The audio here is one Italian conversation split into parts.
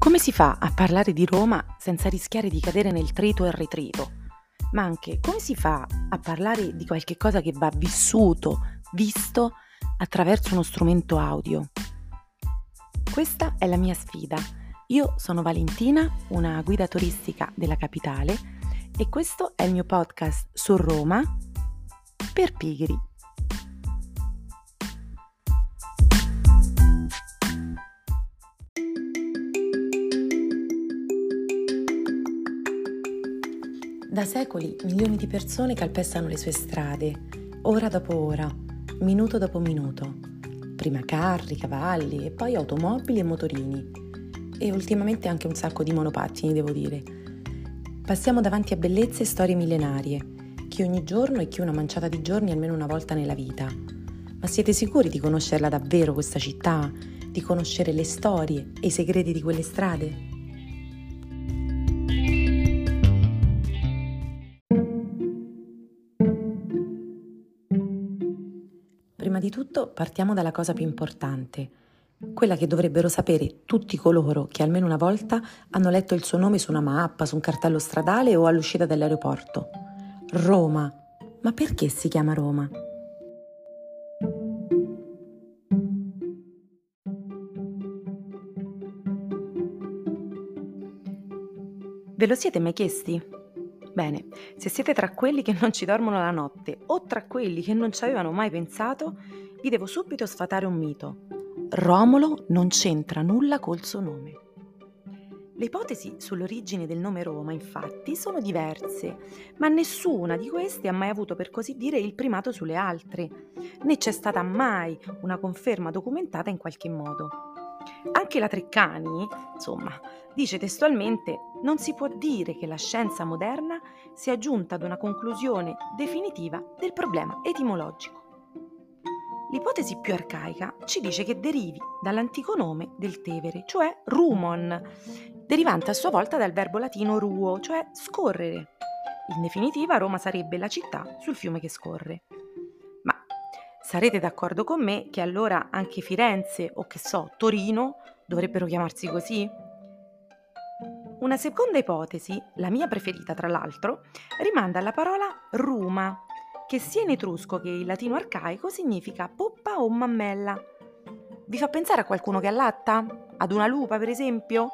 Come si fa a parlare di Roma senza rischiare di cadere nel trito e il ritrito? Ma anche come si fa a parlare di qualche cosa che va vissuto, visto attraverso uno strumento audio? Questa è la mia sfida. Io sono Valentina, una guida turistica della capitale e questo è il mio podcast su Roma per pigri. Da secoli milioni di persone calpestano le sue strade, ora dopo ora, minuto dopo minuto. Prima carri, cavalli e poi automobili e motorini. E ultimamente anche un sacco di monopattini, devo dire. Passiamo davanti a bellezze e storie millenarie. Chi ogni giorno e chi una manciata di giorni almeno una volta nella vita. Ma siete sicuri di conoscerla davvero questa città? Di conoscere le storie e i segreti di quelle strade? Di tutto partiamo dalla cosa più importante, quella che dovrebbero sapere tutti coloro che almeno una volta hanno letto il suo nome su una mappa, su un cartello stradale o all'uscita dell'aeroporto. Roma. Ma perché si chiama Roma? Ve lo siete mai chiesti? Bene, se siete tra quelli che non ci dormono la notte o tra quelli che non ci avevano mai pensato, vi devo subito sfatare un mito. Romolo non c'entra nulla col suo nome. Le ipotesi sull'origine del nome Roma, infatti, sono diverse, ma nessuna di queste ha mai avuto per così dire il primato sulle altre, né c'è stata mai una conferma documentata in qualche modo. Anche la Treccani, insomma, dice testualmente non si può dire che la scienza moderna sia giunta ad una conclusione definitiva del problema etimologico. L'ipotesi più arcaica ci dice che derivi dall'antico nome del Tevere, cioè rumon, derivante a sua volta dal verbo latino ruo, cioè scorrere. In definitiva Roma sarebbe la città sul fiume che scorre. Sarete d'accordo con me che allora anche Firenze o che so, Torino dovrebbero chiamarsi così? Una seconda ipotesi, la mia preferita tra l'altro, rimanda alla parola ruma, che sia in etrusco che in latino arcaico significa poppa o mammella. Vi fa pensare a qualcuno che allatta? Ad una lupa, per esempio?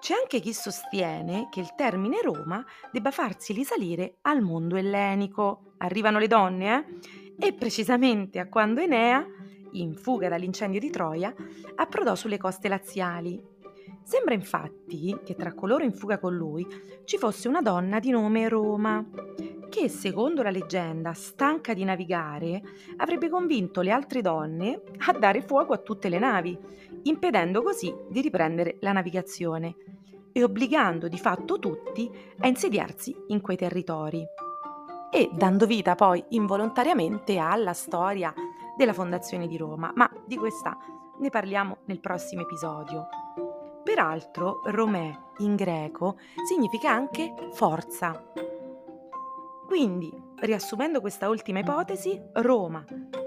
C'è anche chi sostiene che il termine Roma debba farsi risalire al mondo ellenico. Arrivano le donne, eh? E precisamente a quando Enea, in fuga dall'incendio di Troia, approdò sulle coste laziali. Sembra infatti che tra coloro in fuga con lui ci fosse una donna di nome Roma, che secondo la leggenda, stanca di navigare, avrebbe convinto le altre donne a dare fuoco a tutte le navi, impedendo così di riprendere la navigazione e obbligando di fatto tutti a insediarsi in quei territori e dando vita poi involontariamente alla storia della fondazione di Roma, ma di questa ne parliamo nel prossimo episodio. Peraltro, Romè in greco significa anche forza. Quindi, riassumendo questa ultima ipotesi, Roma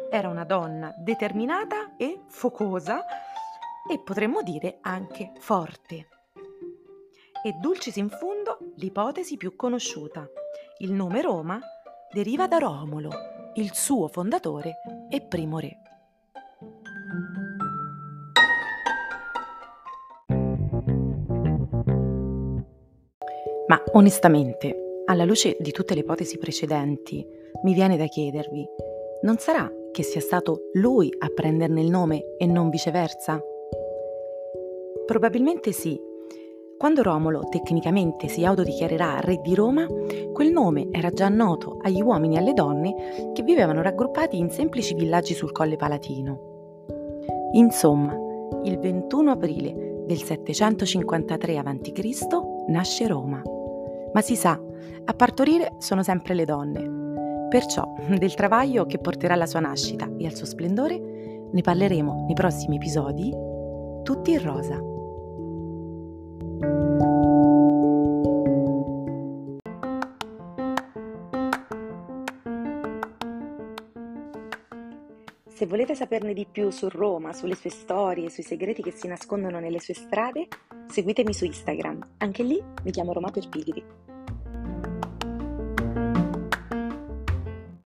era una donna determinata e focosa e potremmo dire anche forte. E dulcis in fundo l'ipotesi più conosciuta. Il nome Roma deriva da Romolo, il suo fondatore e primo re. Ma onestamente, alla luce di tutte le ipotesi precedenti, mi viene da chiedervi, non sarà che sia stato lui a prenderne il nome e non viceversa? Probabilmente sì. Quando Romolo tecnicamente si autodichiarerà re di Roma, quel nome era già noto agli uomini e alle donne che vivevano raggruppati in semplici villaggi sul Colle Palatino. Insomma, il 21 aprile del 753 a.C. nasce Roma. Ma si sa, a partorire sono sempre le donne. Perciò del travaglio che porterà alla sua nascita e al suo splendore ne parleremo nei prossimi episodi, tutti in rosa. Se volete saperne di più su Roma, sulle sue storie, sui segreti che si nascondono nelle sue strade, seguitemi su Instagram. Anche lì mi chiamo Roma per Pigri.